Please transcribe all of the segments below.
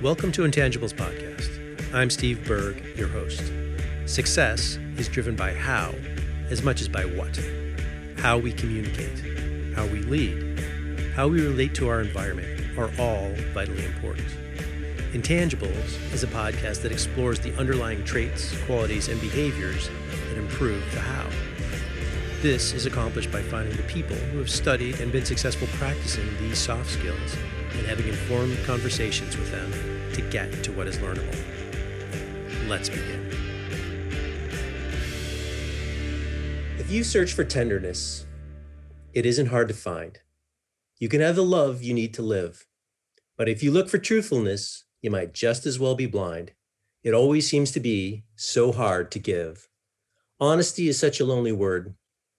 Welcome to Intangibles Podcast. I'm Steve Berg, your host. Success is driven by how as much as by what. How we communicate, how we lead, how we relate to our environment are all vitally important. Intangibles is a podcast that explores the underlying traits, qualities, and behaviors that improve the how. This is accomplished by finding the people who have studied and been successful practicing these soft skills and having informed conversations with them to get to what is learnable. Let's begin. If you search for tenderness, it isn't hard to find. You can have the love you need to live. But if you look for truthfulness, you might just as well be blind. It always seems to be so hard to give. Honesty is such a lonely word.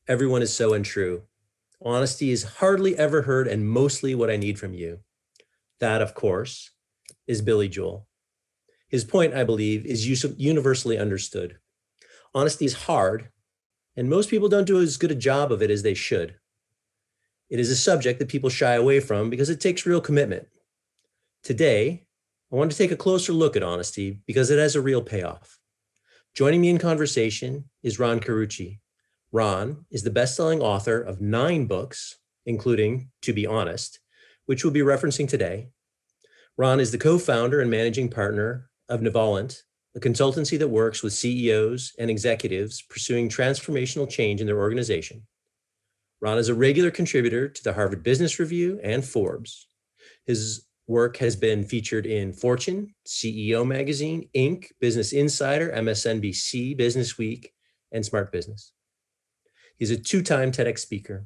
Everyone is so untrue. Honesty is hardly ever heard and mostly what I need from you. That, of course, is Billy Joel. His point, I believe, is universally understood. Honesty is hard, and most people don't do as good a job of it as they should. It is a subject that people shy away from because it takes real commitment. Today, I want to take a closer look at honesty because it has a real payoff. Joining me in conversation is Ron Carucci. Ron is the best-selling author of nine books, including To Be Honest, which we'll be referencing today. Ron is the co-founder and managing partner of Navalent, a consultancy that works with CEOs and executives pursuing transformational change in their organization. Ron is a regular contributor to the Harvard Business Review and Forbes. His work has been featured in Fortune, CEO Magazine, Inc., Business Insider, MSNBC, Business Week, and Smart Business. He's a two time TEDx speaker.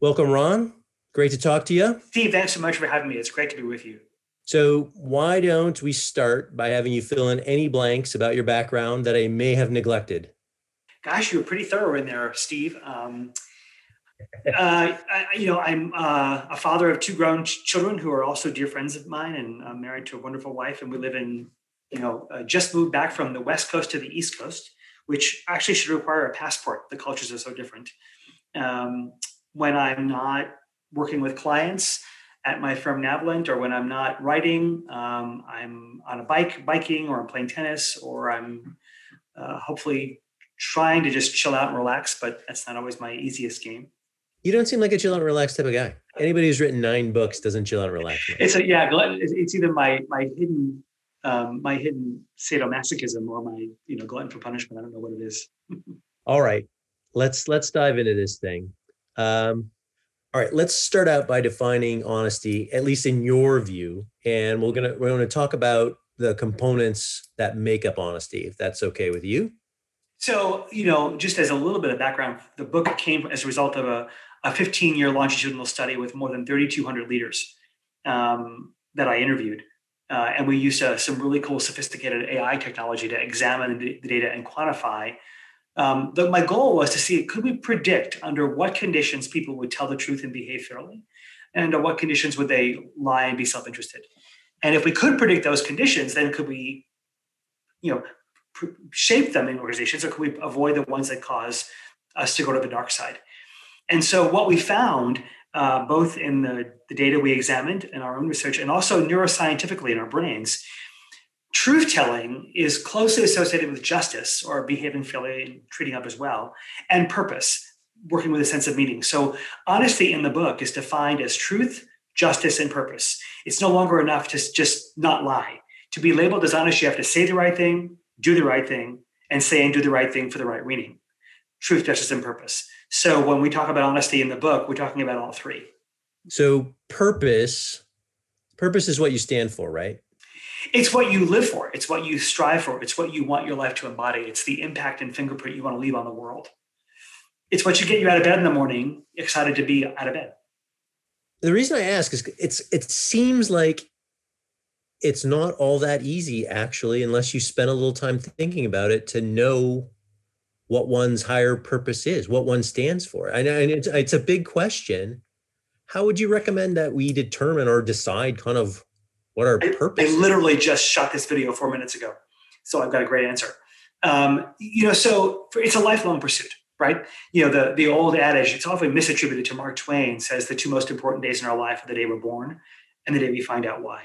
Welcome, Ron. Great to talk to you. Steve, thanks so much for having me. It's great to be with you. So, why don't we start by having you fill in any blanks about your background that I may have neglected? Gosh, you were pretty thorough in there, Steve. Um, uh, I, you know, I'm uh, a father of two grown ch- children who are also dear friends of mine, and I'm married to a wonderful wife, and we live in, you know, uh, just moved back from the West Coast to the East Coast, which actually should require a passport. The cultures are so different. Um, when I'm not working with clients at my firm Navalent, or when I'm not writing, um, I'm on a bike, biking, or I'm playing tennis, or I'm uh, hopefully trying to just chill out and relax. But that's not always my easiest game. You don't seem like a chill out and relax type of guy. Anybody who's written nine books doesn't chill out and relax. It's a yeah. It's either my my hidden um, my hidden sadomasochism or my you know glutton for punishment. I don't know what it is. All right, let's let's dive into this thing. Um, all right, let's start out by defining honesty, at least in your view, and we're gonna we're gonna talk about the components that make up honesty, if that's okay with you. So, you know, just as a little bit of background, the book came as a result of a, a 15 year longitudinal study with more than 3,200 leaders um, that I interviewed. Uh, and we used uh, some really cool, sophisticated AI technology to examine the, the data and quantify um, the, my goal was to see could we predict under what conditions people would tell the truth and behave fairly, and under what conditions would they lie and be self-interested. And if we could predict those conditions, then could we, you know, pr- shape them in organizations, or could we avoid the ones that cause us to go to the dark side? And so what we found, uh, both in the, the data we examined in our own research, and also neuroscientifically in our brains, Truth telling is closely associated with justice or behaving fairly and treating up as well, and purpose, working with a sense of meaning. So, honesty in the book is defined as truth, justice, and purpose. It's no longer enough to just not lie. To be labeled as honest, you have to say the right thing, do the right thing, and say and do the right thing for the right reason. Truth, justice, and purpose. So, when we talk about honesty in the book, we're talking about all three. So, purpose, purpose is what you stand for, right? It's what you live for. It's what you strive for. It's what you want your life to embody. It's the impact and fingerprint you want to leave on the world. It's what you get you out of bed in the morning excited to be out of bed. The reason i ask is it's it seems like it's not all that easy actually unless you spend a little time thinking about it to know what one's higher purpose is what one stands for. And it's, it's a big question. How would you recommend that we determine or decide kind of what our purpose? I, I literally just shot this video four minutes ago, so I've got a great answer. Um, you know, so for, it's a lifelong pursuit, right? You know, the the old adage, it's often misattributed to Mark Twain, says the two most important days in our life are the day we're born and the day we find out why.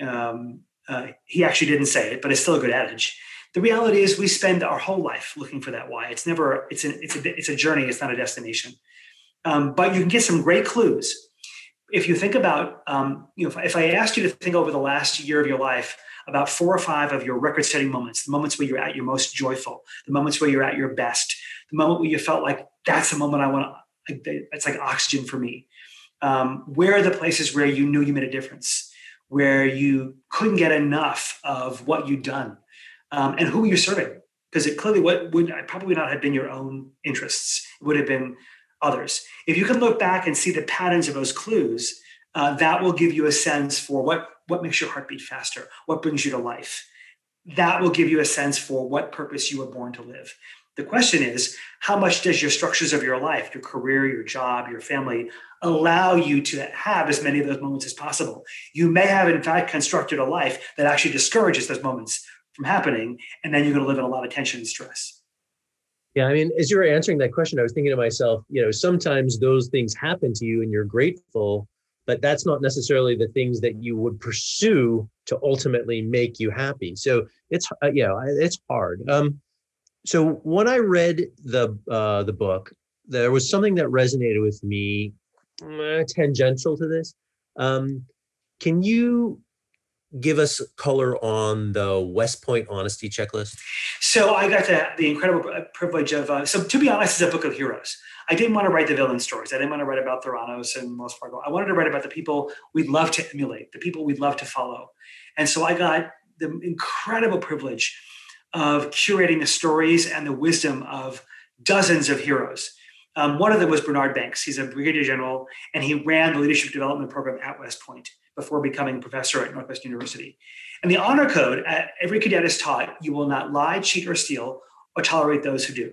Um, uh, he actually didn't say it, but it's still a good adage. The reality is, we spend our whole life looking for that why. It's never. It's a. It's a. It's a journey. It's not a destination. Um, but you can get some great clues if you think about, um, you know, if, if I asked you to think over the last year of your life about four or five of your record-setting moments, the moments where you're at your most joyful, the moments where you're at your best, the moment where you felt like that's the moment I want to. It's like oxygen for me. Um, where are the places where you knew you made a difference, where you couldn't get enough of what you'd done, um, and who you're serving? Because it clearly what would probably not have been your own interests. It would have been others. If you can look back and see the patterns of those clues, uh, that will give you a sense for what, what makes your heart beat faster, what brings you to life. That will give you a sense for what purpose you were born to live. The question is, how much does your structures of your life, your career, your job, your family, allow you to have as many of those moments as possible? You may have, in fact, constructed a life that actually discourages those moments from happening, and then you're going to live in a lot of tension and stress. Yeah, I mean, as you were answering that question, I was thinking to myself, you know, sometimes those things happen to you and you're grateful, but that's not necessarily the things that you would pursue to ultimately make you happy. So it's uh, know, it's hard. Um, so when I read the uh, the book, there was something that resonated with me, uh, tangential to this. Um, can you give us color on the West Point honesty checklist? So I got the, the incredible privilege of, uh, so to be honest, it's a book of heroes. I didn't want to write the villain stories. I didn't want to write about Theranos and Wells Fargo. I wanted to write about the people we'd love to emulate, the people we'd love to follow. And so I got the incredible privilege of curating the stories and the wisdom of dozens of heroes. Um, one of them was Bernard Banks. He's a brigadier general, and he ran the leadership development program at West Point before becoming professor at Northwest University. And the honor code, at every cadet is taught you will not lie, cheat, or steal, or tolerate those who do.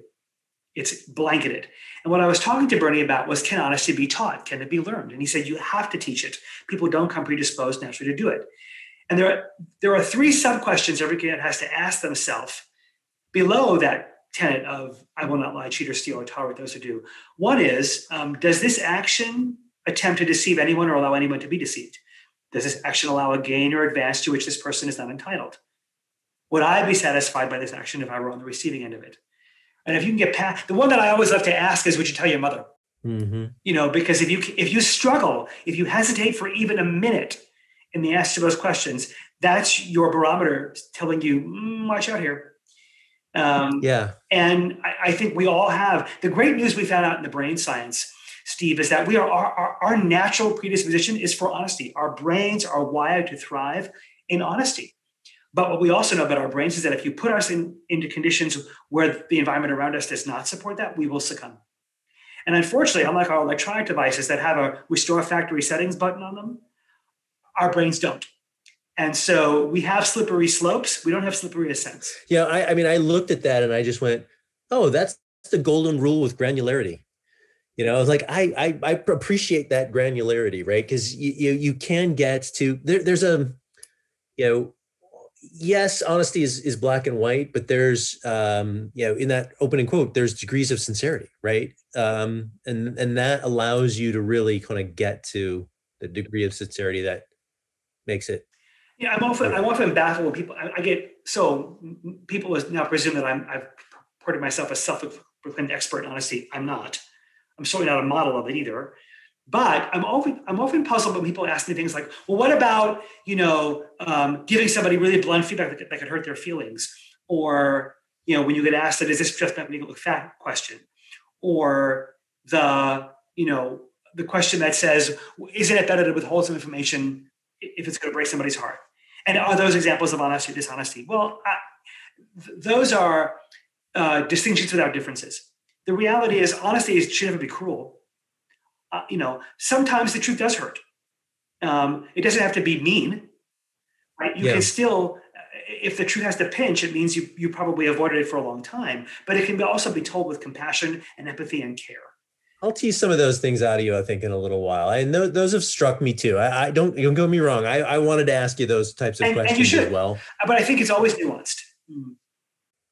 It's blanketed. And what I was talking to Bernie about was can honesty be taught? Can it be learned? And he said, you have to teach it. People don't come predisposed naturally to do it. And there are, there are three sub questions every cadet has to ask themselves below that tenet of I will not lie, cheat, or steal, or tolerate those who do. One is um, Does this action attempt to deceive anyone or allow anyone to be deceived? Does this action allow a gain or advance to which this person is not entitled? Would I be satisfied by this action if I were on the receiving end of it? And if you can get past the one that I always love to ask is, would you tell your mother? Mm-hmm. You know, because if you if you struggle, if you hesitate for even a minute in the answer to those questions, that's your barometer telling you, mm, watch out here. Um, yeah. And I, I, think we all have the great news we found out in the brain science Steve, is that we are our, our, our natural predisposition is for honesty. Our brains are wired to thrive in honesty. But what we also know about our brains is that if you put us in, into conditions where the environment around us does not support that, we will succumb. And unfortunately, unlike our electronic devices that have a restore factory settings button on them, our brains don't. And so we have slippery slopes. We don't have slippery ascents. Yeah, I, I mean, I looked at that and I just went, oh, that's the golden rule with granularity you know like i i, I appreciate that granularity right? Because you, you, you can get to there, there's a you know yes honesty is is black and white but there's um you know in that opening quote there's degrees of sincerity right? Um and and that allows you to really kind of get to the degree of sincerity that makes it yeah i'm often i'm often baffled when people I, I get so people now presume that i'm i've reported myself as self-proclaimed expert in honesty. I'm not I'm certainly not a model of it either. But I'm often I'm often puzzled when people ask me things like, "Well, what about you know um, giving somebody really blunt feedback that could, that could hurt their feelings?" Or you know when you get asked that, "Is this just a look fat question?" Or the you know the question that says, "Isn't it better to withhold some information if it's going to break somebody's heart?" And are those examples of honesty or dishonesty? Well, I, th- those are uh, distinctions without differences the reality is honesty should never be cruel. Uh, you know, sometimes the truth does hurt. Um, it doesn't have to be mean, right? You yeah. can still, if the truth has to pinch, it means you you probably avoided it for a long time. But it can be also be told with compassion and empathy and care. I'll tease some of those things out of you, I think, in a little while. And those have struck me too. I, I don't don't get me wrong. I, I wanted to ask you those types of and, questions and as well. But I think it's always nuanced. Mm.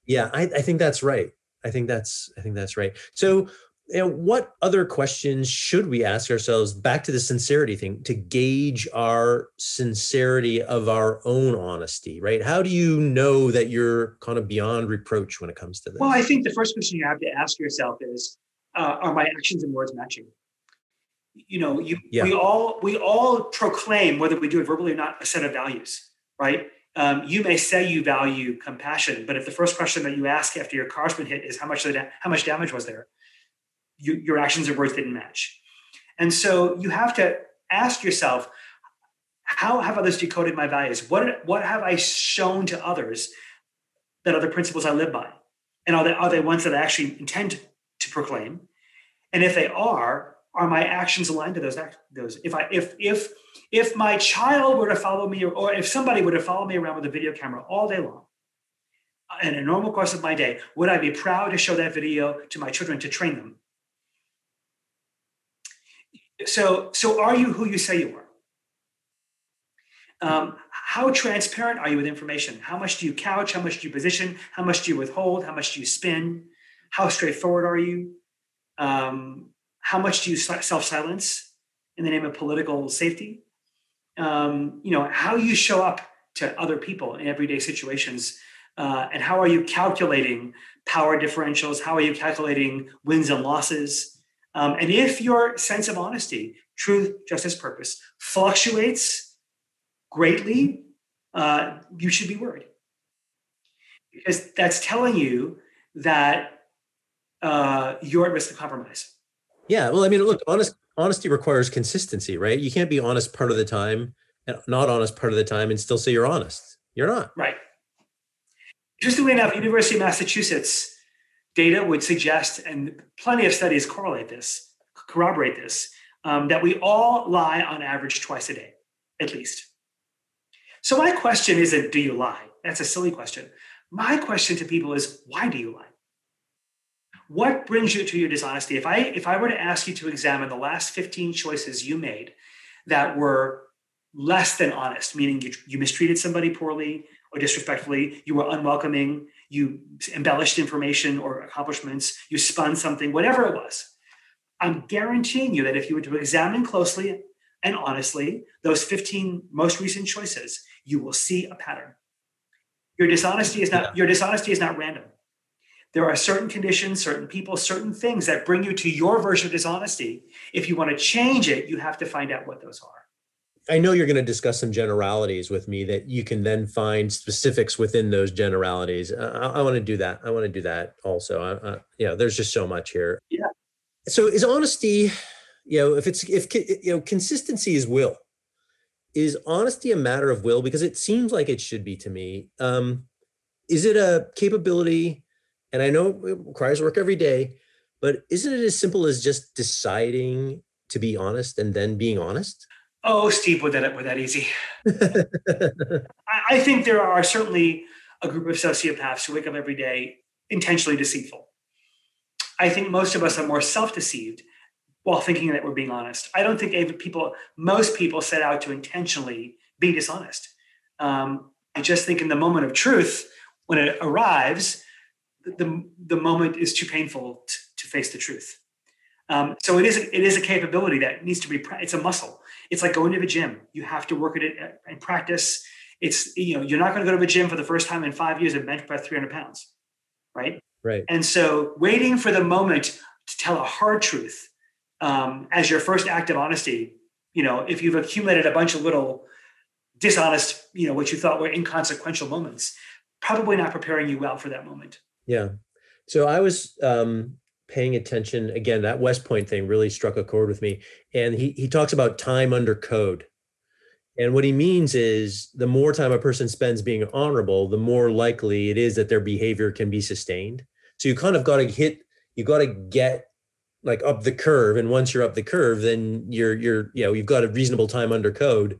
Yeah, I, I think that's right. I think that's I think that's right. So and what other questions should we ask ourselves back to the sincerity thing to gauge our sincerity of our own honesty right how do you know that you're kind of beyond reproach when it comes to this well i think the first question you have to ask yourself is uh, are my actions and words matching you know you yeah. we all we all proclaim whether we do it verbally or not a set of values right um, you may say you value compassion but if the first question that you ask after your car's been hit is how much how much damage was there you, your actions and words didn't match. And so you have to ask yourself, how have others decoded my values? What, what have I shown to others that are the principles I live by? And are they, are they ones that I actually intend to proclaim? And if they are, are my actions aligned to those those if i if if if my child were to follow me or, or if somebody were to follow me around with a video camera all day long in a normal course of my day would i be proud to show that video to my children to train them so, so are you who you say you are? Um, how transparent are you with information? How much do you couch? How much do you position? How much do you withhold? How much do you spin? How straightforward are you? Um, how much do you self silence in the name of political safety? Um, you know how you show up to other people in everyday situations, uh, and how are you calculating power differentials? How are you calculating wins and losses? Um, and if your sense of honesty, truth, justice, purpose fluctuates greatly, uh, you should be worried. Because that's telling you that uh, you're at risk of compromise. Yeah. Well, I mean, look, honest, honesty requires consistency, right? You can't be honest part of the time and not honest part of the time and still say you're honest. You're not. Right. Interestingly enough, University of Massachusetts data would suggest, and plenty of studies correlate this, corroborate this, um, that we all lie on average twice a day, at least. So my question isn't, do you lie? That's a silly question. My question to people is, why do you lie? What brings you to your dishonesty? If I if I were to ask you to examine the last 15 choices you made that were less than honest, meaning you, you mistreated somebody poorly or disrespectfully, you were unwelcoming, you embellished information or accomplishments, you spun something, whatever it was. I'm guaranteeing you that if you were to examine closely and honestly those 15 most recent choices, you will see a pattern. Your dishonesty is not your dishonesty is not random. There are certain conditions, certain people, certain things that bring you to your version of dishonesty. If you want to change it, you have to find out what those are. I know you're going to discuss some generalities with me that you can then find specifics within those generalities. I, I want to do that. I want to do that also. I, I, yeah, there's just so much here. Yeah. So is honesty, you know, if it's if you know consistency is will, is honesty a matter of will? Because it seems like it should be to me. Um, is it a capability? And I know it requires work every day, but isn't it as simple as just deciding to be honest and then being honest? Oh, Steve, would that were that easy? I, I think there are certainly a group of sociopaths who wake up every day intentionally deceitful. I think most of us are more self-deceived while thinking that we're being honest. I don't think people, most people, set out to intentionally be dishonest. Um, I just think in the moment of truth, when it arrives, the, the moment is too painful to, to face the truth. Um, so it is it is a capability that needs to be it's a muscle. It's like going to the gym. You have to work at it and practice. It's you know you're not going to go to the gym for the first time in five years and bench press 300 pounds, right? Right. And so waiting for the moment to tell a hard truth um, as your first act of honesty, you know, if you've accumulated a bunch of little dishonest, you know, what you thought were inconsequential moments, probably not preparing you well for that moment. Yeah. So I was um, paying attention again that west point thing really struck a chord with me and he, he talks about time under code. And what he means is the more time a person spends being honorable the more likely it is that their behavior can be sustained. So you kind of got to hit you got to get like up the curve and once you're up the curve then you're you're you know you've got a reasonable time under code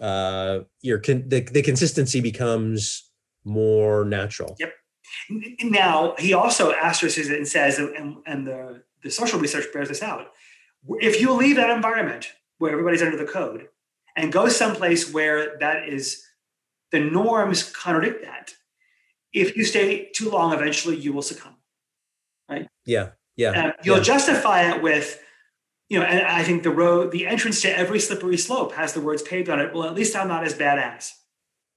uh your con- the, the consistency becomes more natural. Yep now, he also asterisks it and says, and, and the, the social research bears this out if you leave that environment where everybody's under the code and go someplace where that is the norms contradict that, if you stay too long, eventually you will succumb. Right? Yeah. Yeah. You'll yeah. justify it with, you know, and I think the road, the entrance to every slippery slope has the words paved on it. Well, at least I'm not as bad as.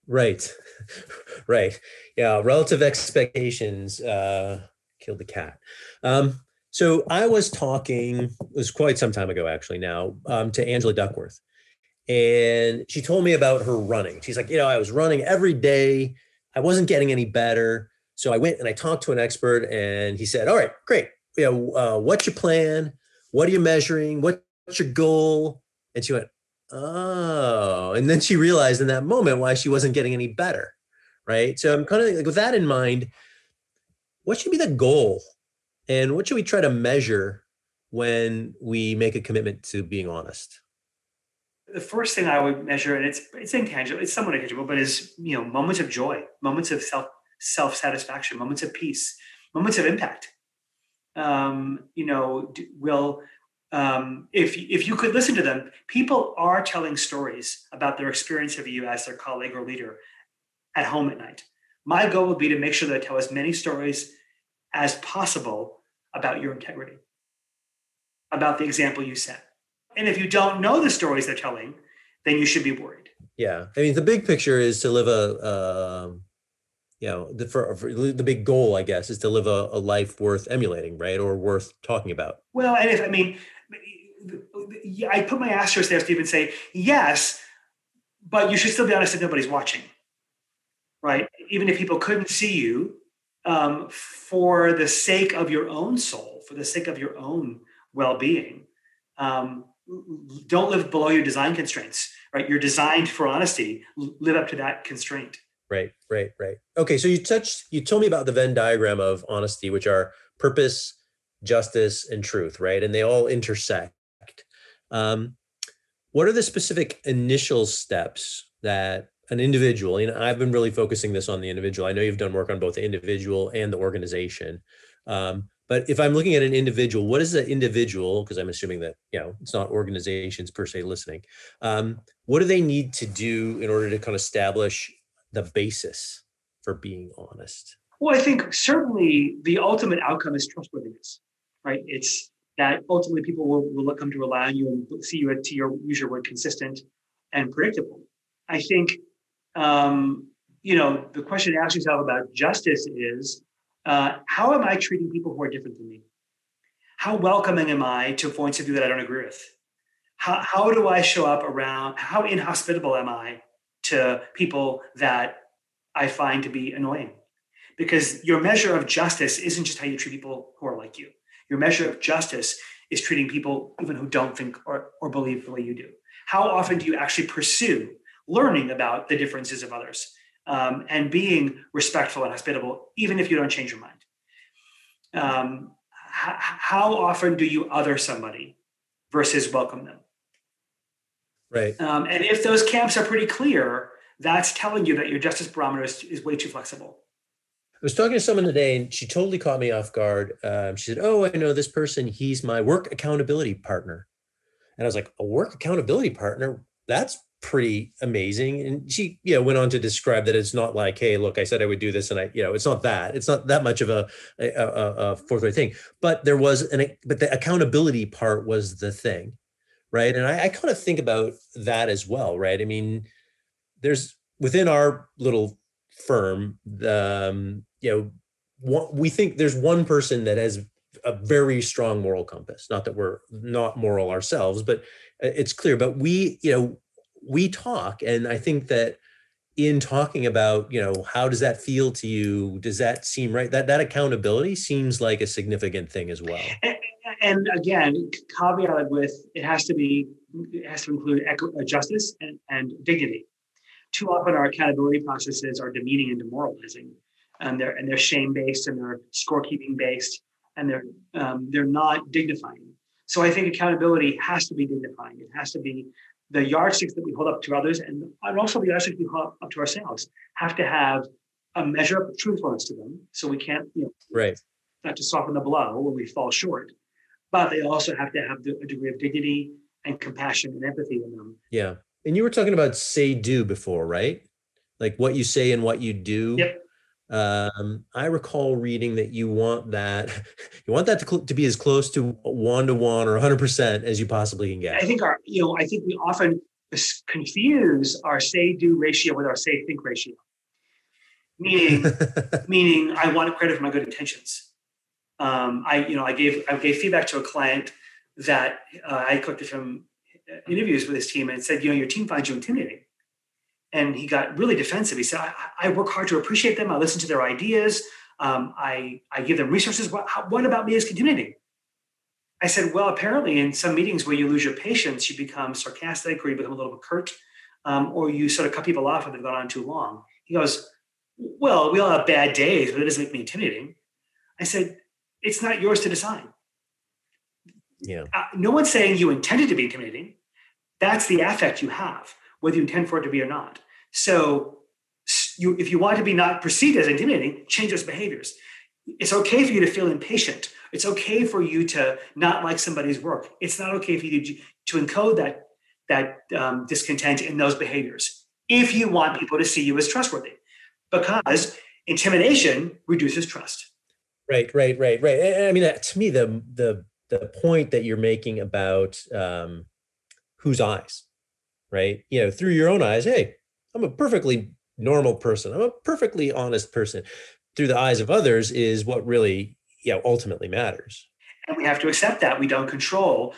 Right. right. Yeah. Relative expectations uh, killed the cat. Um, so I was talking, it was quite some time ago actually now, um, to Angela Duckworth. And she told me about her running. She's like, you know, I was running every day. I wasn't getting any better. So I went and I talked to an expert and he said, all right, great. You know, uh, what's your plan? What are you measuring? What's your goal? And she went, oh. And then she realized in that moment why she wasn't getting any better. Right. So I'm kind of like with that in mind, what should be the goal? And what should we try to measure when we make a commitment to being honest? the first thing I would measure, and it's it's intangible, it's somewhat intangible, but is you know moments of joy, moments of self self satisfaction, moments of peace, moments of impact. Um, you know, will um, if if you could listen to them, people are telling stories about their experience of you as their colleague or leader at home at night. My goal would be to make sure that I tell as many stories as possible about your integrity, about the example you set and if you don't know the stories they're telling, then you should be worried. Yeah, I mean, the big picture is to live a, you know, the for, for, the big goal, I guess, is to live a, a, life worth emulating, right, or worth talking about. Well, and if I mean, I put my asterisk there, Steve, and say yes, but you should still be honest that nobody's watching, right? Even if people couldn't see you, um, for the sake of your own soul, for the sake of your own well-being. Um, don't live below your design constraints right you're designed for honesty live up to that constraint right right right okay so you touched you told me about the venn diagram of honesty which are purpose justice and truth right and they all intersect um, what are the specific initial steps that an individual and i've been really focusing this on the individual i know you've done work on both the individual and the organization um, but if I'm looking at an individual, what is the individual? Because I'm assuming that you know it's not organizations per se listening. Um, what do they need to do in order to kind of establish the basis for being honest? Well, I think certainly the ultimate outcome is trustworthiness, right? It's that ultimately people will, will come to rely on you and see you to your use your word consistent and predictable. I think um, you know the question to ask yourself about justice is uh, how am I treating people who are different than me? How welcoming am I to points of view that I don't agree with? How, how do I show up around? How inhospitable am I to people that I find to be annoying? Because your measure of justice isn't just how you treat people who are like you. Your measure of justice is treating people even who don't think or, or believe the way you do. How often do you actually pursue learning about the differences of others? um, and being respectful and hospitable, even if you don't change your mind. Um, h- how often do you other somebody versus welcome them? Right. Um, and if those camps are pretty clear, that's telling you that your justice barometer is, is way too flexible. I was talking to someone today and she totally caught me off guard. Um, she said, Oh, I know this person. He's my work accountability partner. And I was like, A work accountability partner? That's pretty amazing. And she, you know, went on to describe that it's not like, hey, look, I said I would do this, and I, you know, it's not that. It's not that much of a, a, a forthright thing. But there was an, but the accountability part was the thing, right? And I, I kind of think about that as well, right? I mean, there's within our little firm, the, um, you know, one, we think there's one person that has a very strong moral compass. Not that we're not moral ourselves, but uh, it's clear. But we, you know, we talk and i think that in talking about you know how does that feel to you? Does that seem right? That that accountability seems like a significant thing as well. And, and again caveat with it has to be it has to include uh, justice and, and dignity. Too often our accountability processes are demeaning and demoralizing and they're and they're shame based and they're scorekeeping based and they're um, they're not dignifying. So i think accountability has to be dignifying. It has to be the yardsticks that we hold up to others and, and also the yardsticks we hold up to ourselves have to have a measure of truthfulness to them. So we can't, you know, right. not to soften the blow when we fall short, but they also have to have the, a degree of dignity and compassion and empathy in them. Yeah. And you were talking about say do before, right? Like what you say and what you do. Yep. Um, I recall reading that you want that you want that to, to be as close to one to one or 100 percent as you possibly can get. I think our you know I think we often confuse our say do ratio with our say think ratio. Meaning, meaning I want credit for my good intentions. Um, I you know I gave I gave feedback to a client that uh, I collected from interviews with his team and said you know your team finds you intimidating and he got really defensive. He said, I, I work hard to appreciate them. I listen to their ideas. Um, I, I give them resources. What, how, what about me is intimidating? I said, well, apparently in some meetings where you lose your patience, you become sarcastic or you become a little bit curt, um, or you sort of cut people off when they've gone on too long. He goes, well, we all have bad days, but it doesn't make me intimidating. I said, it's not yours to decide. Yeah. Uh, no one's saying you intended to be intimidating. That's the affect you have, whether you intend for it to be or not. So you, if you want to be not perceived as intimidating, change those behaviors. It's okay for you to feel impatient. It's okay for you to not like somebody's work. It's not okay for you to, to encode that that um, discontent in those behaviors if you want people to see you as trustworthy, because intimidation reduces trust. Right, right, right, right. I mean, to me, the the the point that you're making about um, whose eyes, right? You know, through your own eyes. Hey, I'm a perfectly normal person. I'm a perfectly honest person. Through the eyes of others is what really, you know, ultimately matters. And we have to accept that we don't control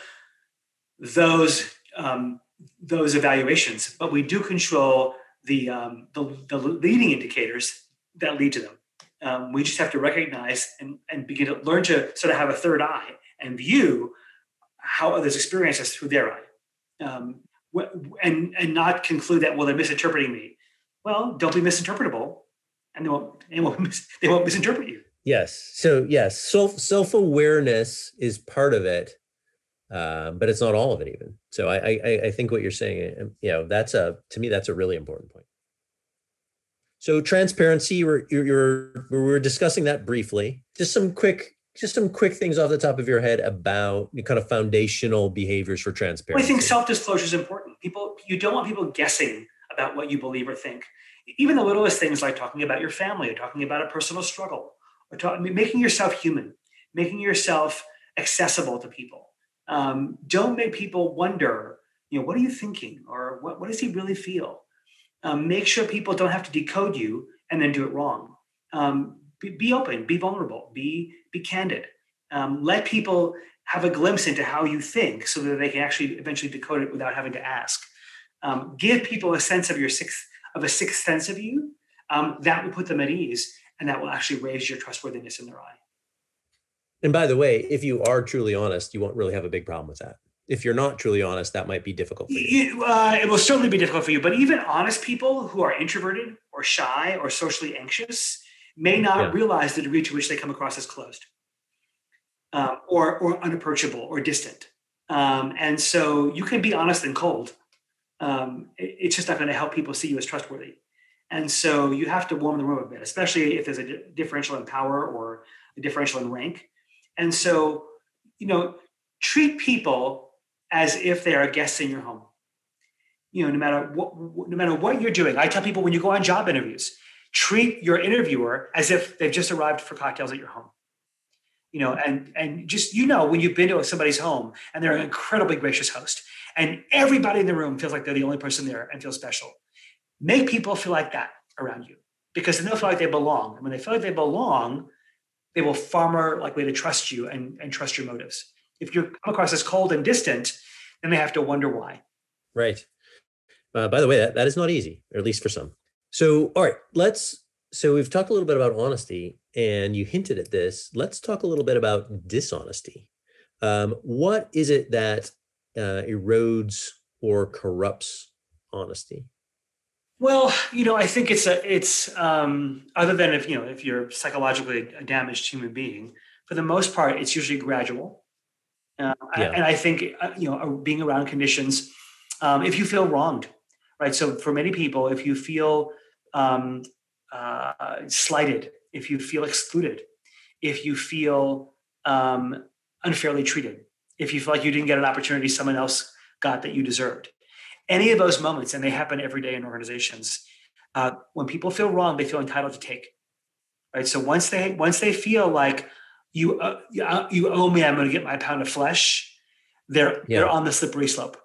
those um, those evaluations, but we do control the, um, the, the leading indicators that lead to them. Um, we just have to recognize and, and begin to learn to sort of have a third eye and view how others experience us through their eye. Um, and and not conclude that well they're misinterpreting me. Well, don't be misinterpretable, and they won't they won't, mis, they won't misinterpret you. Yes. So yes, self self awareness is part of it, uh, but it's not all of it even. So I, I I think what you're saying, um, you know, that's a to me that's a really important point. So transparency, we're you're, we we're discussing that briefly. Just some quick just some quick things off the top of your head about kind of foundational behaviors for transparency. I think self-disclosure is important. People, you don't want people guessing about what you believe or think. Even the littlest things like talking about your family or talking about a personal struggle or talk, making yourself human, making yourself accessible to people. Um, don't make people wonder, you know, what are you thinking or what, what does he really feel? Um, make sure people don't have to decode you and then do it wrong. Um, be, be open, be vulnerable, be be candid. Um, let people have a glimpse into how you think so that they can actually eventually decode it without having to ask. Um, give people a sense of your sixth of a sixth sense of you. Um, that will put them at ease, and that will actually raise your trustworthiness in their eye. And by the way, if you are truly honest, you won't really have a big problem with that. If you're not truly honest, that might be difficult for you. you uh, it will certainly be difficult for you. But even honest people who are introverted or shy or socially anxious, may not yeah. realize the degree to which they come across as closed um, or, or unapproachable or distant. Um, and so you can be honest and cold. Um, it, it's just not going to help people see you as trustworthy. And so you have to warm the room a bit, especially if there's a differential in power or a differential in rank. And so, you know, treat people as if they are guests in your home. You know, no matter what, no matter what you're doing. I tell people when you go on job interviews, treat your interviewer as if they've just arrived for cocktails at your home. You know and and just you know when you've been to somebody's home and they're an incredibly gracious host and everybody in the room feels like they're the only person there and feel special make people feel like that around you because then they'll feel like they belong. And when they feel like they belong they will far more likely to trust you and, and trust your motives. If you come across as cold and distant then they have to wonder why. Right. Uh, by the way that, that is not easy or at least for some so, all right, let's. So, we've talked a little bit about honesty, and you hinted at this. Let's talk a little bit about dishonesty. Um, what is it that uh, erodes or corrupts honesty? Well, you know, I think it's a it's um, other than if you know if you're psychologically a damaged human being, for the most part, it's usually gradual. Uh, yeah. And I think uh, you know being around conditions, um, if you feel wronged, right? So for many people, if you feel um, uh, slighted, if you feel excluded, if you feel um, unfairly treated, if you feel like you didn't get an opportunity someone else got that you deserved, any of those moments, and they happen every day in organizations, uh, when people feel wrong, they feel entitled to take. right? So once they once they feel like you uh, you owe me, I'm going to get my pound of flesh. They're yeah. they're on the slippery slope.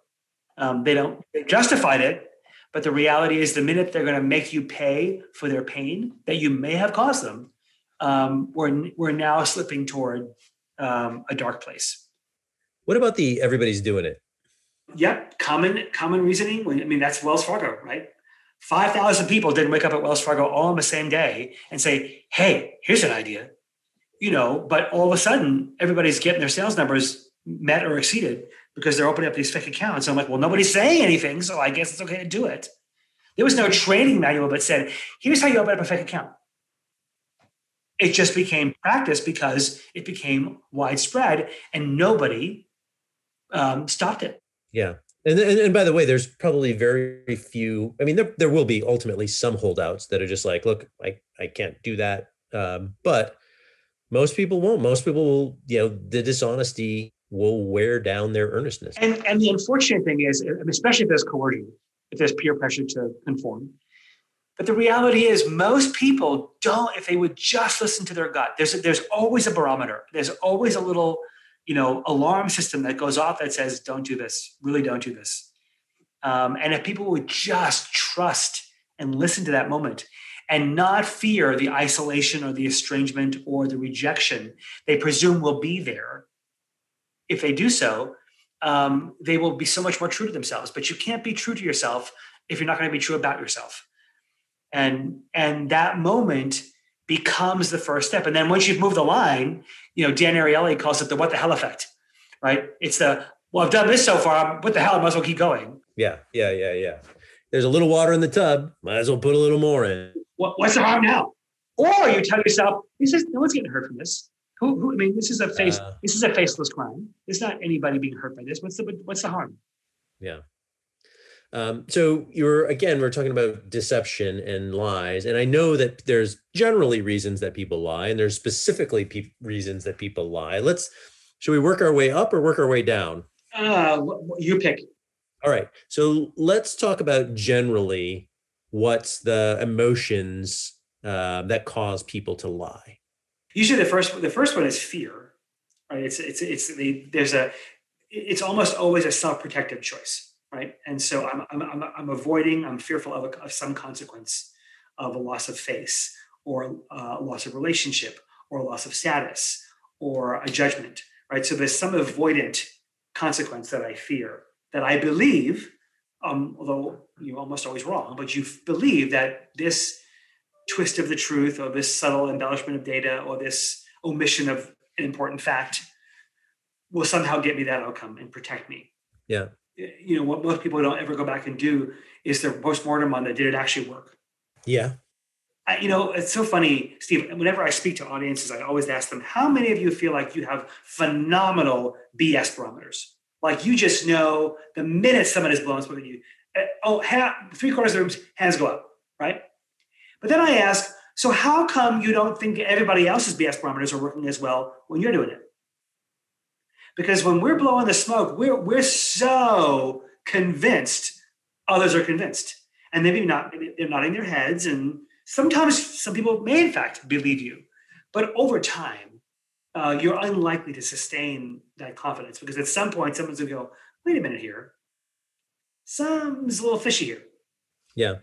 Um, they don't they justified it, but the reality is, the minute they're going to make you pay for their pain that you may have caused them, um, we're we're now slipping toward um, a dark place. What about the everybody's doing it? Yep, common common reasoning. I mean, that's Wells Fargo, right? 5,000 people didn't wake up at Wells Fargo all on the same day and say, hey, here's an idea. You know, but all of a sudden, everybody's getting their sales numbers met or exceeded because they're opening up these fake accounts. And I'm like, well, nobody's saying anything, so I guess it's okay to do it. There was no training manual that said, here's how you open up a fake account. It just became practice because it became widespread and nobody um, stopped it. Yeah. And, and, and by the way, there's probably very few. I mean, there there will be ultimately some holdouts that are just like, look, I I can't do that. Um, but most people won't. Most people will, you know, the dishonesty will wear down their earnestness. And and the unfortunate thing is, especially if there's coercion, if there's peer pressure to conform. But the reality is, most people don't. If they would just listen to their gut, there's there's always a barometer. There's always a little you know alarm system that goes off that says don't do this really don't do this um, and if people would just trust and listen to that moment and not fear the isolation or the estrangement or the rejection they presume will be there if they do so um, they will be so much more true to themselves but you can't be true to yourself if you're not going to be true about yourself and and that moment becomes the first step. And then once you've moved the line, you know, Dan Ariely calls it the what the hell effect, right? It's the, well, I've done this so far. What the hell? I might as well keep going. Yeah, yeah, yeah, yeah. There's a little water in the tub. Might as well put a little more in. What, what's the harm now? Or you tell yourself, this is no one's getting hurt from this. Who, who I mean, this is a face. Uh, this is a faceless crime. There's not anybody being hurt by this. What's the what's the harm? Yeah. Um, so you're again, we're talking about deception and lies, and I know that there's generally reasons that people lie, and there's specifically pe- reasons that people lie. Let's should we work our way up or work our way down? Uh, you pick. All right. So let's talk about generally what's the emotions uh, that cause people to lie. Usually, the first the first one is fear. Right? It's it's it's the, there's a it's almost always a self protective choice right? And so I'm, I'm, I'm, avoiding, I'm fearful of, a, of some consequence of a loss of face or uh, a loss of relationship or a loss of status or a judgment, right? So there's some avoidant consequence that I fear that I believe, um, although you're almost always wrong, but you believe that this twist of the truth or this subtle embellishment of data or this omission of an important fact will somehow get me that outcome and protect me. Yeah. You know what most people don't ever go back and do is their postmortem on that did it actually work? Yeah. I, you know it's so funny steve whenever i speak to audiences i always ask them how many of you feel like you have phenomenal bs barometers? Like you just know the minute someone is blowing at you. Eh, oh half, three quarters of the room hands go up right but then i ask so how come you don't think everybody else's bs barometers are working as well when you're doing it because when we're blowing the smoke, we're, we're so convinced others are convinced. And maybe not, maybe they're nodding their heads. And sometimes some people may, in fact, believe you. But over time, uh, you're unlikely to sustain that confidence because at some point, someone's going to go, wait a minute here. Something's a little fishy here. Yeah.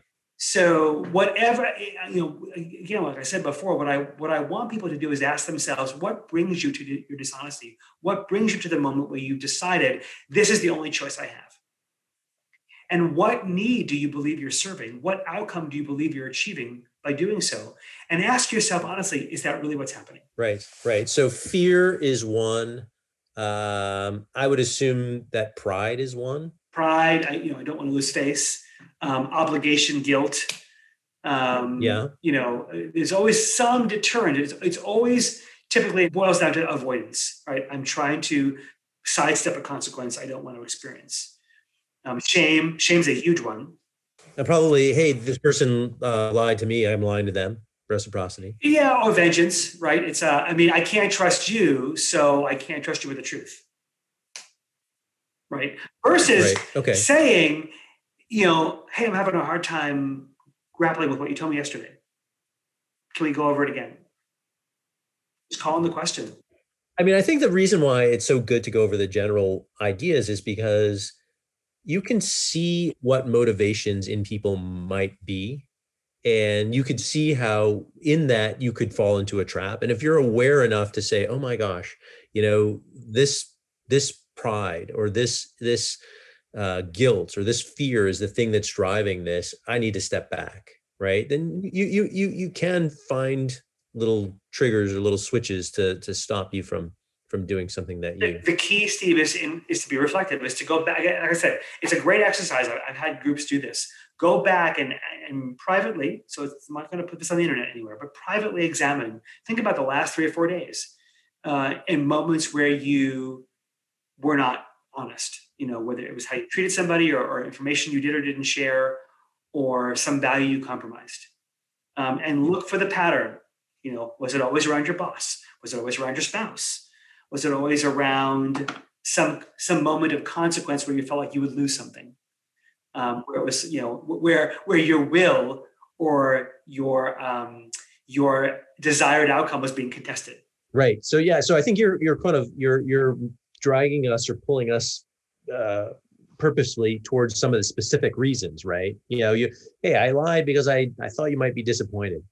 So whatever you know, again, like I said before, what I what I want people to do is ask themselves, what brings you to your dishonesty? What brings you to the moment where you decided this is the only choice I have? And what need do you believe you're serving? What outcome do you believe you're achieving by doing so? And ask yourself honestly, is that really what's happening? Right, right. So fear is one. Um, I would assume that pride is one. Pride, I, you know, I don't want to lose face um, obligation guilt. Um, yeah. You know, there's always some deterrent. It's, it's always typically it boils down to avoidance, right? I'm trying to sidestep a consequence I don't want to experience. Um, shame, shame's a huge one. And probably, hey, this person uh, lied to me. I'm lying to them. Reciprocity. Yeah, or vengeance, right? It's, uh, I mean, I can't trust you, so I can't trust you with the truth, right? Versus right. Okay. saying, you know, hey, I'm having a hard time grappling with what you told me yesterday. Can we go over it again? Just calling the question. I mean, I think the reason why it's so good to go over the general ideas is because you can see what motivations in people might be and you could see how in that you could fall into a trap and if you're aware enough to say oh my gosh you know this this pride or this this uh, guilt or this fear is the thing that's driving this i need to step back right? Then you you you you can find little triggers or little switches to to stop you from from doing something that you the, the key steve is in is to be reflective is to go back like i said it's a great exercise I've, I've had groups do this. Go back and and privately so i'm not going to put this on the internet anywhere but privately examine think about the last three or four days uh, in moments where you were not honest you know whether it was how you treated somebody or, or information you did or didn't share or some value you compromised. Um, and look for the pattern. You know was it always around your boss? Was it always around your spouse? Was it always around some some moment of consequence where you felt like you would lose something? Um, where it was you know where where your will or your um, your desired outcome was being contested. Right. So yeah so i think you're you're kind of you're you're dragging us or pulling us uh, purposely towards some of the specific reasons, right? You know, you hey, I lied because I I thought you might be disappointed.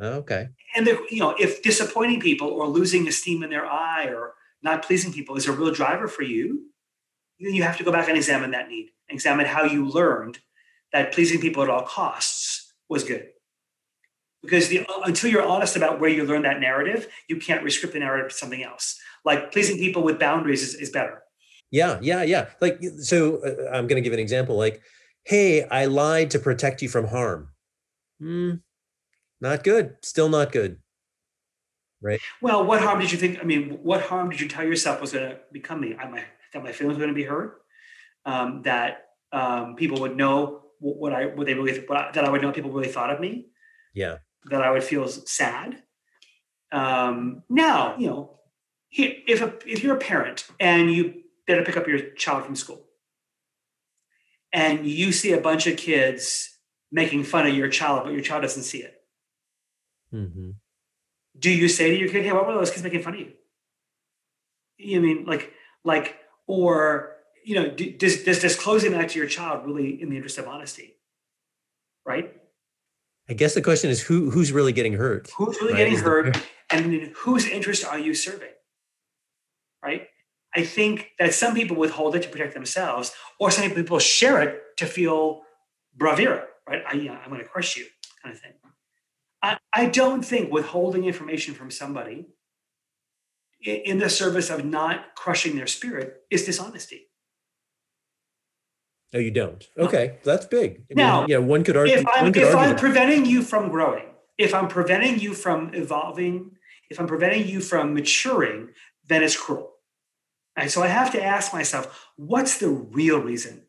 Okay. And the, you know, if disappointing people or losing esteem in their eye or not pleasing people is a real driver for you, then you have to go back and examine that need, examine how you learned that pleasing people at all costs was good. Because the, until you're honest about where you learned that narrative, you can't rescript the narrative to something else. Like pleasing people with boundaries is, is better yeah, yeah, yeah. Like, so uh, I'm going to give an example. Like, hey, I lied to protect you from harm. Hmm, not good. Still not good. Right. Well, what harm did you think? I mean, what harm did you tell yourself was going to become me? I, my, that my feelings were going to be hurt. Um, that um, people would know what I what they really what I, that I would know people really thought of me. Yeah. That I would feel sad. Um, now, you know, if a, if you're a parent and you there to pick up your child from school and you see a bunch of kids making fun of your child, but your child doesn't see it. Mm-hmm. Do you say to your kid, "Hey, what were those kids making fun of you?" You mean like, like, or you know, does does disclosing that to your child really in the interest of honesty, right? I guess the question is who who's really getting hurt? Who's really right? getting hurt, and whose interest are you serving? Right? I think that some people withhold it to protect themselves, or some people share it to feel bravura, right? I, I'm going to crush you, kind of thing. I, I don't think withholding information from somebody in the service of not crushing their spirit is dishonesty. No, you don't. Okay, that's big. I now, yeah, one could argue. If I'm, if I'm preventing you from growing, if I'm preventing you from evolving, if I'm preventing you from maturing, then it's cruel. And so I have to ask myself, what's the real reason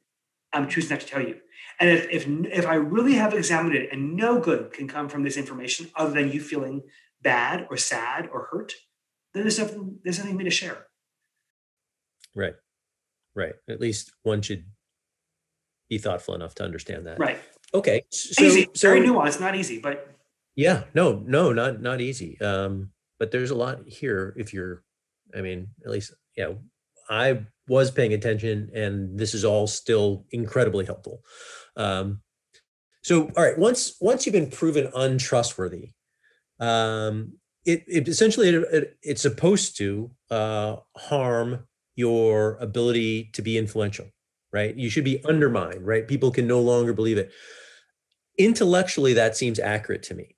I'm choosing not to tell you? And if, if, if I really have examined it and no good can come from this information other than you feeling bad or sad or hurt, then there's nothing, there's nothing for me to share. Right. Right. At least one should be thoughtful enough to understand that. Right. Okay. So, easy. So, Very nuanced, not easy, but yeah, no, no, not not easy. Um, but there's a lot here if you're, I mean, at least, yeah, I was paying attention, and this is all still incredibly helpful. Um, so, all right, once once you've been proven untrustworthy, um, it, it essentially it, it, it's supposed to uh, harm your ability to be influential, right? You should be undermined, right? People can no longer believe it. Intellectually, that seems accurate to me.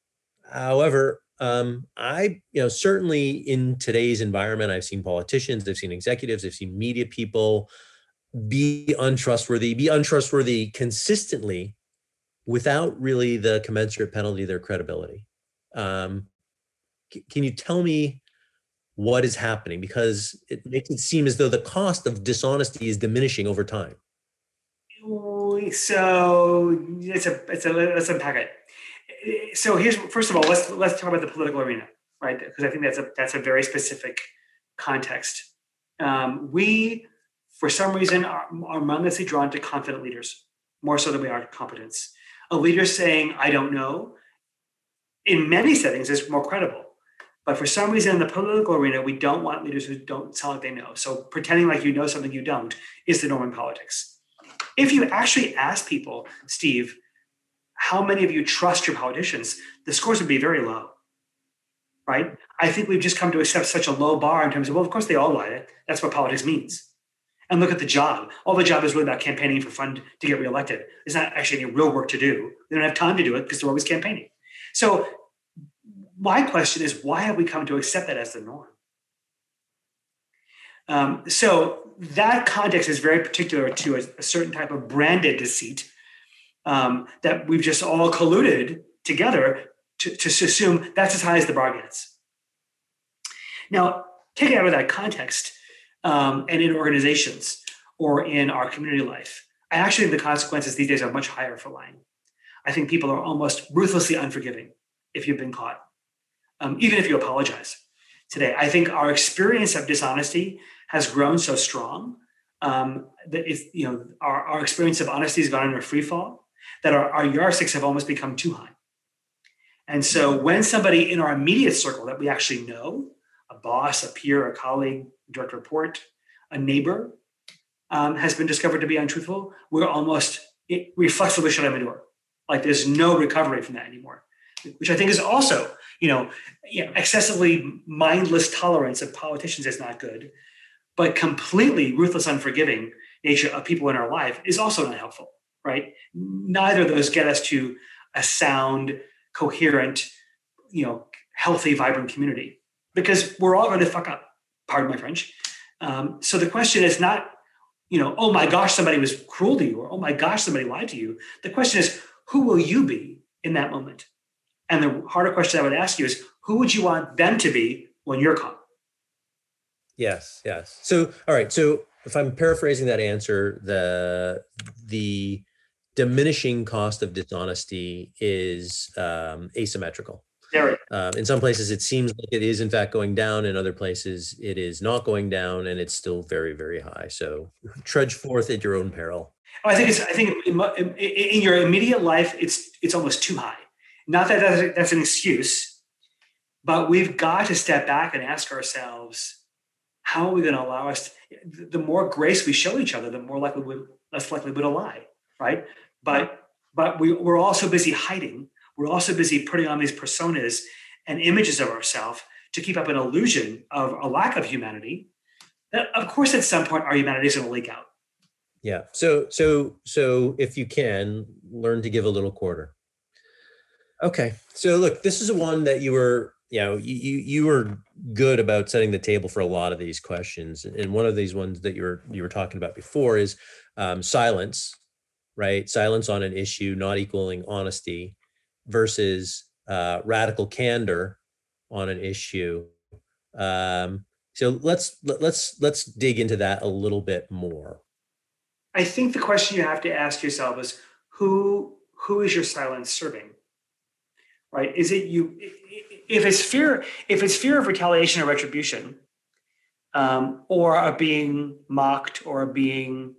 However, um, I, you know, certainly in today's environment, I've seen politicians, I've seen executives, I've seen media people be untrustworthy, be untrustworthy consistently without really the commensurate penalty of their credibility. Um, c- can you tell me what is happening? Because it makes it seem as though the cost of dishonesty is diminishing over time. So it's a it's a let's unpack it so here's first of all let's let's talk about the political arena right because i think that's a that's a very specific context um, we for some reason are, mindlessly drawn to confident leaders more so than we are competence a leader saying i don't know in many settings is more credible But for some reason in the political arena, we don't want leaders who don't sound like they know. So pretending like you know something you don't is the norm in politics. If you actually ask people, Steve, how many of you trust your politicians, the scores would be very low. Right? I think we've just come to accept such a low bar in terms of, well, of course they all lie. That's what politics means. And look at the job. All the job is really about campaigning for fund to get reelected. There's not actually any real work to do. They don't have time to do it because they're always campaigning. So my question is, why have we come to accept that as the norm? Um, so that context is very particular to a, a certain type of branded deceit um, that we've just all colluded together to, to assume that's as high as the bar gets. Now, take it out of that context um, and in organizations or in our community life. I actually think the consequences these days are much higher for lying. I think people are almost ruthlessly unforgiving if you've been caught, um, even if you apologize today. I think our experience of dishonesty has grown so strong um, that if you know our, our experience of honesty has gone into a free fall that our, our yardsticks have almost become too high. And so when somebody in our immediate circle that we actually know, a boss, a peer, a colleague, direct report, a neighbor, um, has been discovered to be untruthful, we're almost it reflexively shut them door. Like there's no recovery from that anymore, which I think is also, you know, excessively mindless tolerance of politicians is not good, but completely ruthless, unforgiving nature of people in our life is also not helpful, right? Neither of those get us to a sound, coherent, you know, healthy, vibrant community because we're all going to fuck up pardon my French. Um, so the question is not, you know, oh my gosh, somebody was cruel to you, or oh my gosh, somebody lied to you. The question is, who will you be in that moment? And the harder question I would ask you is, who would you want them to be when you're caught? Yes, yes. So, all right. So, if I'm paraphrasing that answer, the the diminishing cost of dishonesty is um, asymmetrical. Uh, in some places, it seems like it is in fact going down. In other places, it is not going down, and it's still very, very high. So trudge forth at your own peril. Oh, I think it's. I think in, in, in, your immediate life, it's it's almost too high. Not that that's, that's an excuse, but we've got to step back and ask ourselves, how are we going to allow us? To, the more grace we show each other, the more likely we less likely we'll lie, right? But but we, we're also busy hiding we're also busy putting on these personas and images of ourselves to keep up an illusion of a lack of humanity. That, of course, at some point, our humanity is going to leak out. Yeah. So, so, so, if you can learn to give a little quarter. Okay. So, look, this is one that you were, you know, you you were good about setting the table for a lot of these questions, and one of these ones that you were you were talking about before is um, silence, right? Silence on an issue not equaling honesty versus uh, radical candor on an issue. Um, so let's let's let's dig into that a little bit more. I think the question you have to ask yourself is who who is your silence serving? Right? Is it you? If it's fear, if it's fear of retaliation or retribution, um, or of being mocked or being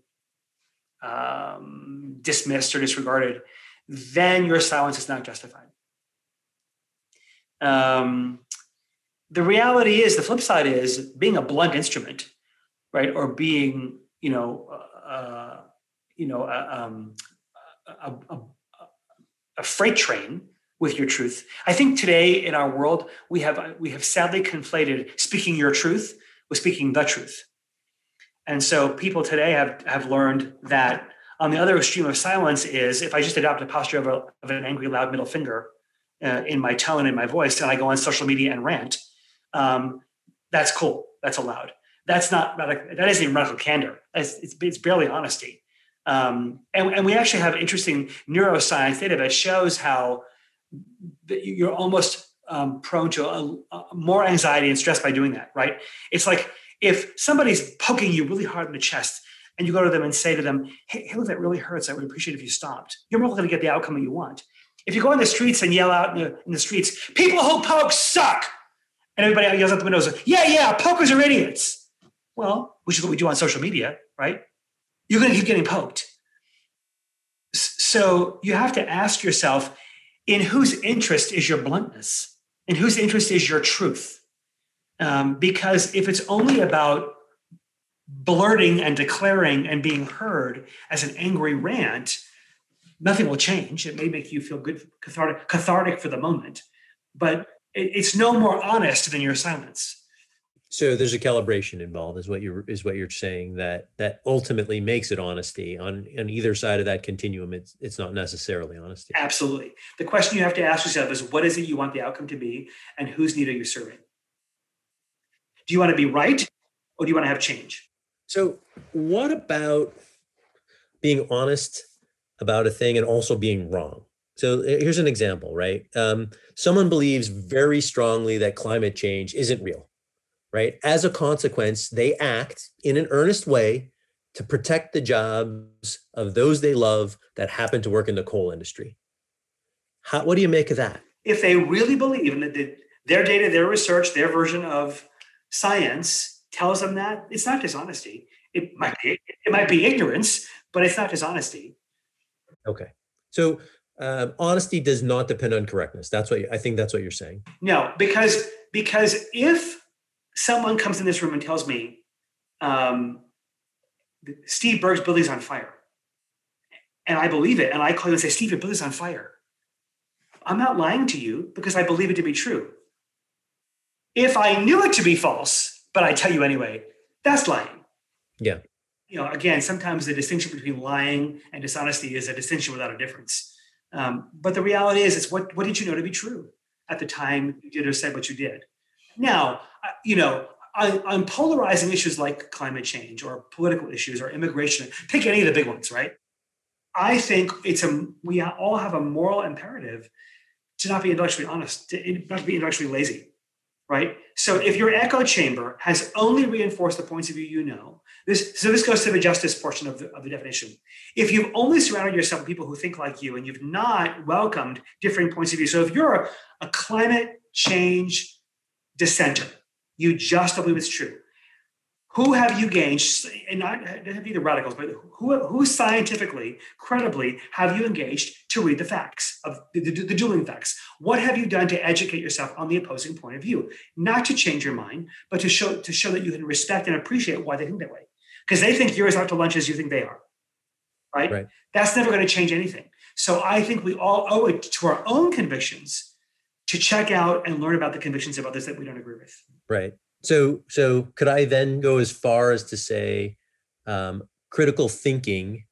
um, dismissed or disregarded, then your silence is not justified. Um, the reality is, the flip side is being a blunt instrument, right, or being, you know, uh, you know, uh, um, a, a, a freight train with your truth. I think today in our world we have we have sadly conflated speaking your truth with speaking the truth. And so people today have have learned that on the other extreme of silence is if I just adopt a posture of, a, of an angry, loud middle finger uh, in my tone and my voice, and I go on social media and rant, um, that's cool. That's allowed. That's not that isn't even radical candor. It's, it's, it's barely honesty. Um, and, and we actually have interesting neuroscience data that shows how you're almost um, prone to a, a more anxiety and stress by doing that. Right? It's like if somebody's poking you really hard in the chest and you go to them and say to them, hey, hey look, that really hurts. I would appreciate if you stopped. You're more likely to get the outcome you want. If you go in the streets and yell out in the, in the streets, people who poke suck, and everybody yells out the windows, yeah, yeah, pokers are idiots. Well, which is what we do on social media, right? You're going to keep getting poked. So you have to ask yourself, in whose interest is your bluntness? In whose interest is your truth? Um, because if it's only about blurting and declaring and being heard as an angry rant, nothing will change. It may make you feel good, cathartic, cathartic for the moment, but it, it's no more honest than your silence. So there's a calibration involved, is what you're is what you're saying that that ultimately makes it honesty on on either side of that continuum. It's it's not necessarily honesty. Absolutely. The question you have to ask yourself is, what is it you want the outcome to be, and whose need are you serving? Do you want to be right, or do you want to have change? So, what about being honest about a thing and also being wrong? So here's an example, right? Um, someone believes very strongly that climate change isn't real, right? As a consequence, they act in an earnest way to protect the jobs of those they love that happen to work in the coal industry. How, what do you make of that? If they really believe in that their data, their research, their version of science tells them that, it's not dishonesty. It might be, it might be ignorance, but it's not dishonesty. Okay. So um, honesty does not depend on correctness. That's what you, I think. That's what you're saying. No, because because if someone comes in this room and tells me um, Steve Berg's building's on fire, and I believe it, and I call you and say, Steve, your building's on fire. I'm not lying to you because I believe it to be true. If I knew it to be false, but I tell you anyway, that's lying. Yeah. You know, again, sometimes the distinction between lying and dishonesty is a distinction without a difference. Um, but the reality is, it's what, what did you know to be true at the time you did or said what you did? Now, you know, on, on polarizing issues like climate change or political issues or immigration, pick any of the big ones, right? I think it's a we all have a moral imperative to not be intellectually honest, to not be intellectually lazy, right? So if your echo chamber has only reinforced the points of view you know, this so this goes to the justice portion of the, of the definition. If you've only surrounded yourself with people who think like you and you've not welcomed differing points of view, so if you're a climate change dissenter, you just believe it's true. Who have you engaged, and not have be the radicals, but who, who scientifically, credibly have you engaged to read the facts of the, the, the dueling facts? What have you done to educate yourself on the opposing point of view? Not to change your mind, but to show to show that you can respect and appreciate why they think that way because they think you're as out to lunch as you think they are. Right? right. That's never going to change anything. So I think we all owe it to our own convictions to check out and learn about the convictions of others that we don't agree with. Right. So so could I then go as far as to say um, critical thinking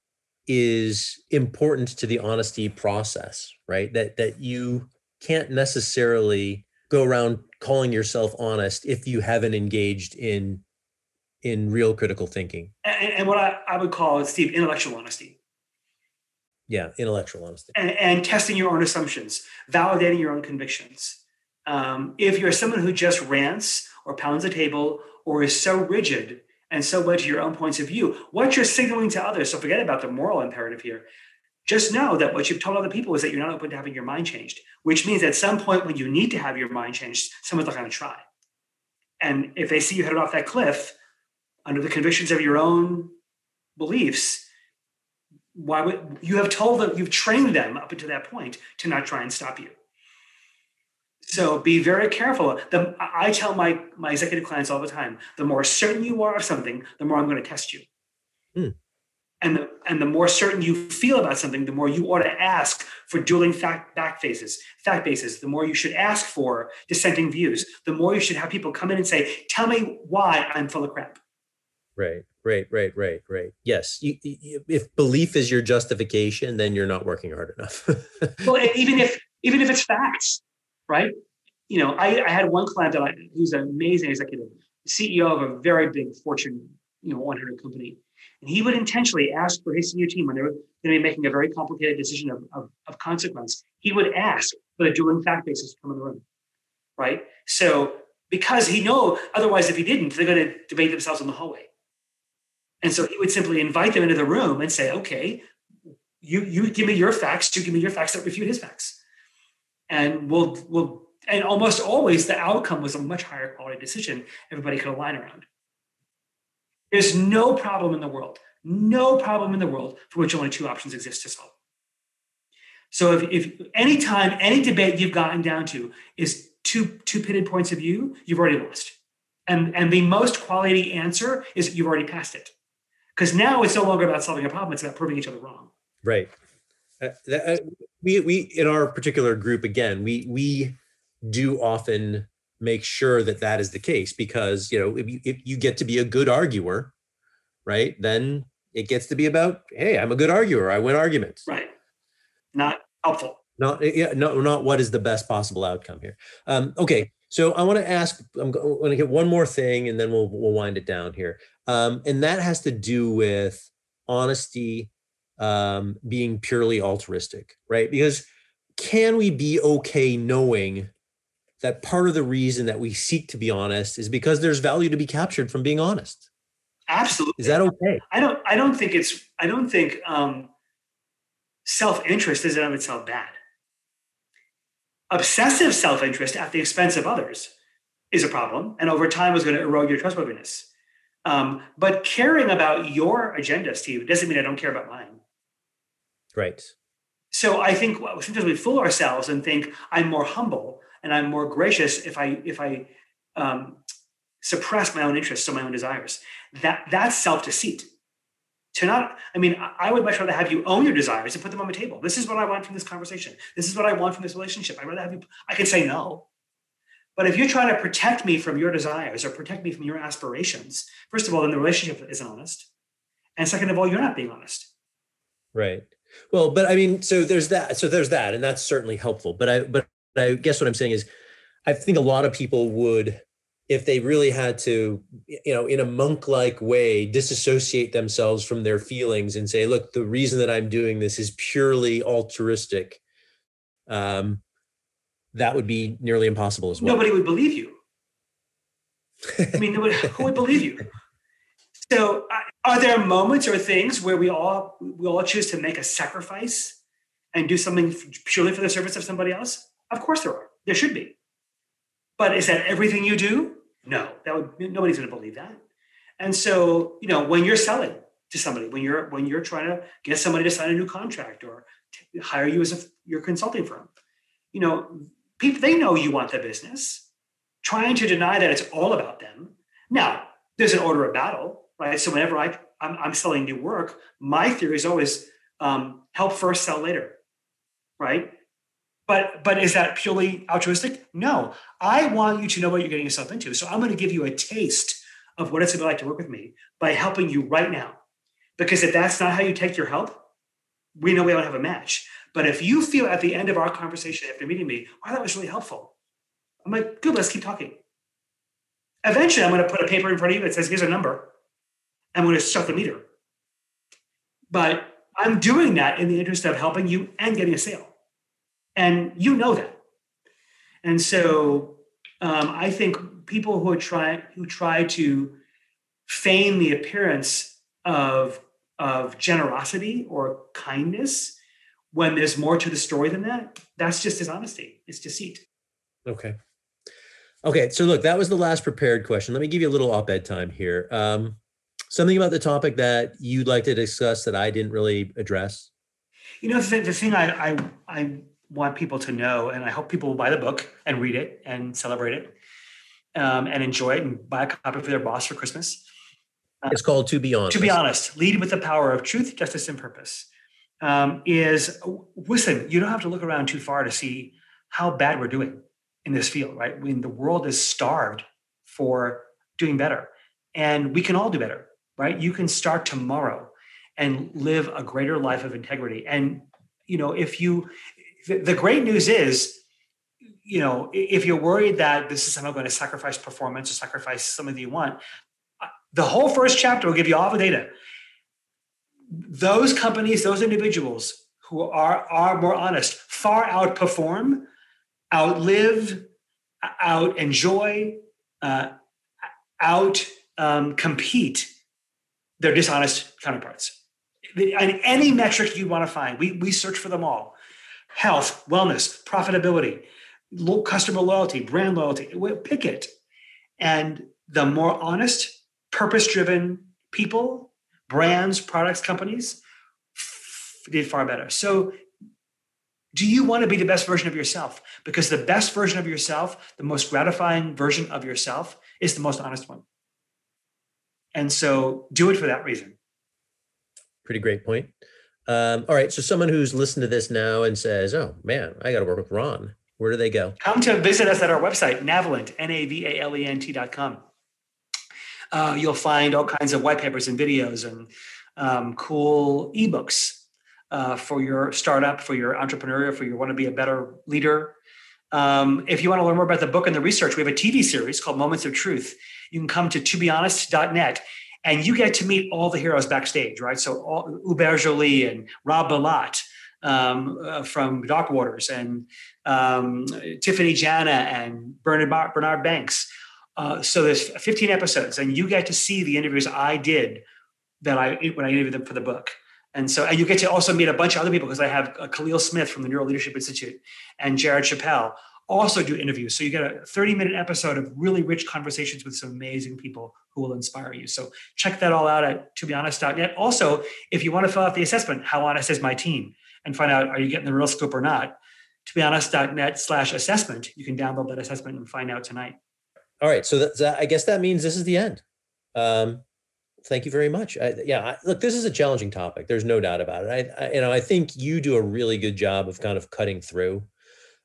is important to the honesty process, right? That that you can't necessarily go around calling yourself honest if you haven't engaged in in real critical thinking. And, and what I, I, would call, Steve, intellectual honesty. Yeah, intellectual honesty. And, and testing your own assumptions, validating your own convictions. Um, if you're someone who just rants or pounds the table or is so rigid and so wed to your own points of view, what you're signaling to others, so forget about the moral imperative here. Just know that what you've told other people is that you're not open to having your mind changed, which means at some point when you need to have your mind changed, someone's not going to try. And if they see you headed off that cliff, under the convictions of your own beliefs, why would you have told them, you've trained them up until that point to not try and stop you. So be very careful. The, I tell my, my executive clients all the time, the more certain you are of something, the more I'm going to test you. Hmm. And the, and the more certain you feel about something, the more you ought to ask for dueling fact back faces, fact bases. The more you should ask for dissenting views. The more you should have people come in and say, "Tell me why I'm full of crap." Right, right, right, right, right. Yes, you, you, if belief is your justification, then you're not working hard enough. well, even if even if it's facts, right? You know, I, I had one client that I, who's an amazing executive, CEO of a very big Fortune, you know, 100 company, and he would intentionally ask for his senior team when they were going to be making a very complicated decision of, of, of consequence. He would ask for the dueling fact basis to come in the room, right? So because he know otherwise, if he didn't, they're going to debate themselves in the hallway. And so he would simply invite them into the room and say, okay, you, you give me your facts, you give me your facts that refute his facts. And we'll, we'll, and almost always the outcome was a much higher quality decision everybody could align around. There's no problem in the world, no problem in the world for which only two options exist to solve. So if, if any time, any debate you've gotten down to is two, two pitted points of view, you've already lost. And, and the most quality answer is you've already passed it. Because now it's no longer about solving a problem, it's about proving each other wrong. Right. Uh, that, uh, we, we, in our particular group, again, we, we do often make sure that that is the case because, you know, if you, if you get to be a good arguer, right, then it gets to be about, hey, I'm a good arguer. I win arguments. Right. Not helpful. Not yeah, no, not what is the best possible outcome here. Um, okay, so I want to ask. I'm going to get one more thing, and then we'll we'll wind it down here. Um, and that has to do with honesty um, being purely altruistic, right? Because can we be okay knowing that part of the reason that we seek to be honest is because there's value to be captured from being honest? Absolutely. Is that okay? I don't. I don't think it's. I don't think um, self-interest is in of itself bad obsessive self interest at the expense of others is a problem, and over time is going to erode your trustworthiness. Um, but caring about your agenda, Steve, doesn't mean I don't care about mine. Right. So I think sometimes we fool ourselves and think I'm more humble and I'm more gracious if I if I um, suppress my own interests or my own desires. That that's self deceit to not i mean i would much rather have you own your desires and put them on the table. This is what i want from this conversation. This is what i want from this relationship. I'd rather have you i can say no. But if you're trying to protect me from your desires or protect me from your aspirations first of all then the relationship isn't honest. And second of all you're not being honest. Right well but i mean so there's that so there's that and that's certainly helpful but i but i guess what i'm saying is i think a lot of people would if they really had to you know in a monk like way disassociate themselves from their feelings and say look the reason that i'm doing this is purely altruistic um, that would be nearly impossible as well. Nobody would believe you. I mean nobody, who would believe you? So are there moments or things where we all we all choose to make a sacrifice and do something purely for the service of somebody else of course there are there should be but is that everything you do no, that would nobody's going to believe that. And so, you know, when you're selling to somebody, when you're when you're trying to get somebody to sign a new contract or hire you as a your consulting firm, you know, people they know you want the business. Trying to deny that it's all about them. Now, there's an order of battle, right? So whenever I I'm, I'm selling new work, my theory is always um, help first, sell later, right? But but is that purely altruistic? No. I want you to know what you're getting yourself into. So I'm going to give you a taste of what it's like to work with me by helping you right now. Because if that's not how you take your help, we know we don't have a match. But if you feel at the end of our conversation after meeting me, wow, that was really helpful. I'm like, good, let's keep talking. Eventually, I'm going to put a paper in front of you that says, here's a number. I'm going to shut the meter. But I'm doing that in the interest of helping you and getting a sale. And you know that. And so um, I think people who try who try to feign the appearance of of generosity or kindness when there's more to the story than that, that's just dishonesty. It's deceit. Okay. Okay. So look, that was the last prepared question. Let me give you a little op-ed time here. Um, something about the topic that you'd like to discuss that I didn't really address. You know, the, the thing I, I I want people to know, and I hope people will buy the book and read it and celebrate it um, and enjoy it and buy a copy for their boss for Christmas. Uh, it's called To Be Honest. To Be Honest, Lead with the Power of Truth, Justice, and Purpose. Um, is listen, you don't have to look around too far to see how bad we're doing in this field, right? Mean, the world is starved for doing better, and we can all do better, right? You can start tomorrow and live a greater life of integrity. And you know, if you the, great news is you know if you're worried that this is somehow going to sacrifice performance or sacrifice something that you want uh, the whole first chapter will give you all the data those companies those individuals who are are more honest far outperform outlive out enjoy uh, out um, compete their dishonest counterparts in any metric you want to find we, we search for them all health, wellness, profitability, customer loyalty, brand loyalty. Pick it. And the more honest, purpose driven people, brands, products, companies did far better. So, do you want to be the best version of yourself? Because the best version of yourself, the most gratifying version of yourself, is the most honest one. And so do it for that reason. Pretty great point. Um, all right. So someone who's listened to this now and says, "Oh man, I got to work with Ron." Where do they go? Come to visit us at our website, Navalent, N-A-V-A-L-E-N-T dot com. Uh, you'll find all kinds of white papers and videos and um, cool ebooks uh, for your startup, for your entrepreneur, for you want to be a better leader. Um, if you want to learn more about the book and the research, we have a TV series called Moments of Truth. You can come to tobehonest.net and you get to meet all the heroes backstage, right? So all, Hubert Joly and Rob Bilott um, uh, from Darkwaters and um, Tiffany Jana and Bernard, Bernard Banks. Uh, so there's 15 episodes, and you get to see the interviews I did that I when I interviewed them for the book. And so, and you get to also meet a bunch of other people because I have uh, Khalil Smith from the Neuro Leadership Institute and Jared Chappell also do interviews. So you get a 30 minute episode of really rich conversations with some amazing people who will inspire you. So check that all out at tobehonest.net. Also, if you want to fill out the assessment, how honest is my team? And find out are you getting the real scoop or not? Tobehonest.net slash assessment. You can download that assessment and find out tonight. All right. So that, I guess that means this is the end. Um, thank you very much. I, yeah, I, look, this is a challenging topic. There's no doubt about it. I, I, you know, I think you do a really good job of kind of cutting through.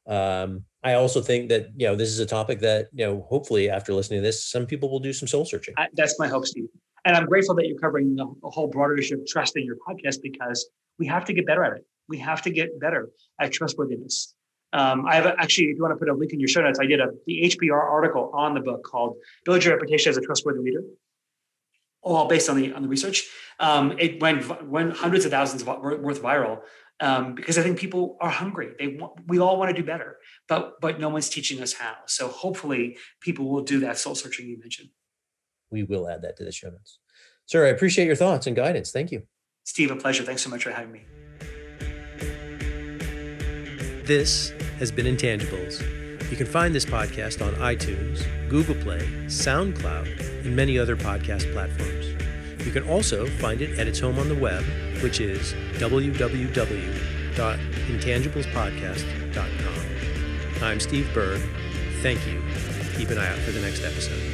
Um, I also think that you know this is a topic that you know hopefully after listening to this, some people will do some soul searching. that's my hope, Steve. And I'm grateful that you're covering the, whole broader issue of trust in your podcast because we have to get better at it. We have to get better at trustworthiness. Um, I have a, actually, if you want to put a link in your show notes, I did a the HBR article on the book called "Build Your Reputation as a Trustworthy Leader." all based on the on the research. Um, it went went hundreds of thousands of worth viral um, because I think people are hungry. They want, we all want to do better, but but no one's teaching us how. So hopefully, people will do that soul searching you mentioned. We will add that to the show notes. Sir, I appreciate your thoughts and guidance. Thank you, Steve. A pleasure. Thanks so much for having me. This has been Intangibles. You can find this podcast on iTunes, Google Play, SoundCloud, and many other podcast platforms. You can also find it at its home on the web, which is www.intangiblespodcast.com. I'm Steve Berg. Thank you. Keep an eye out for the next episode.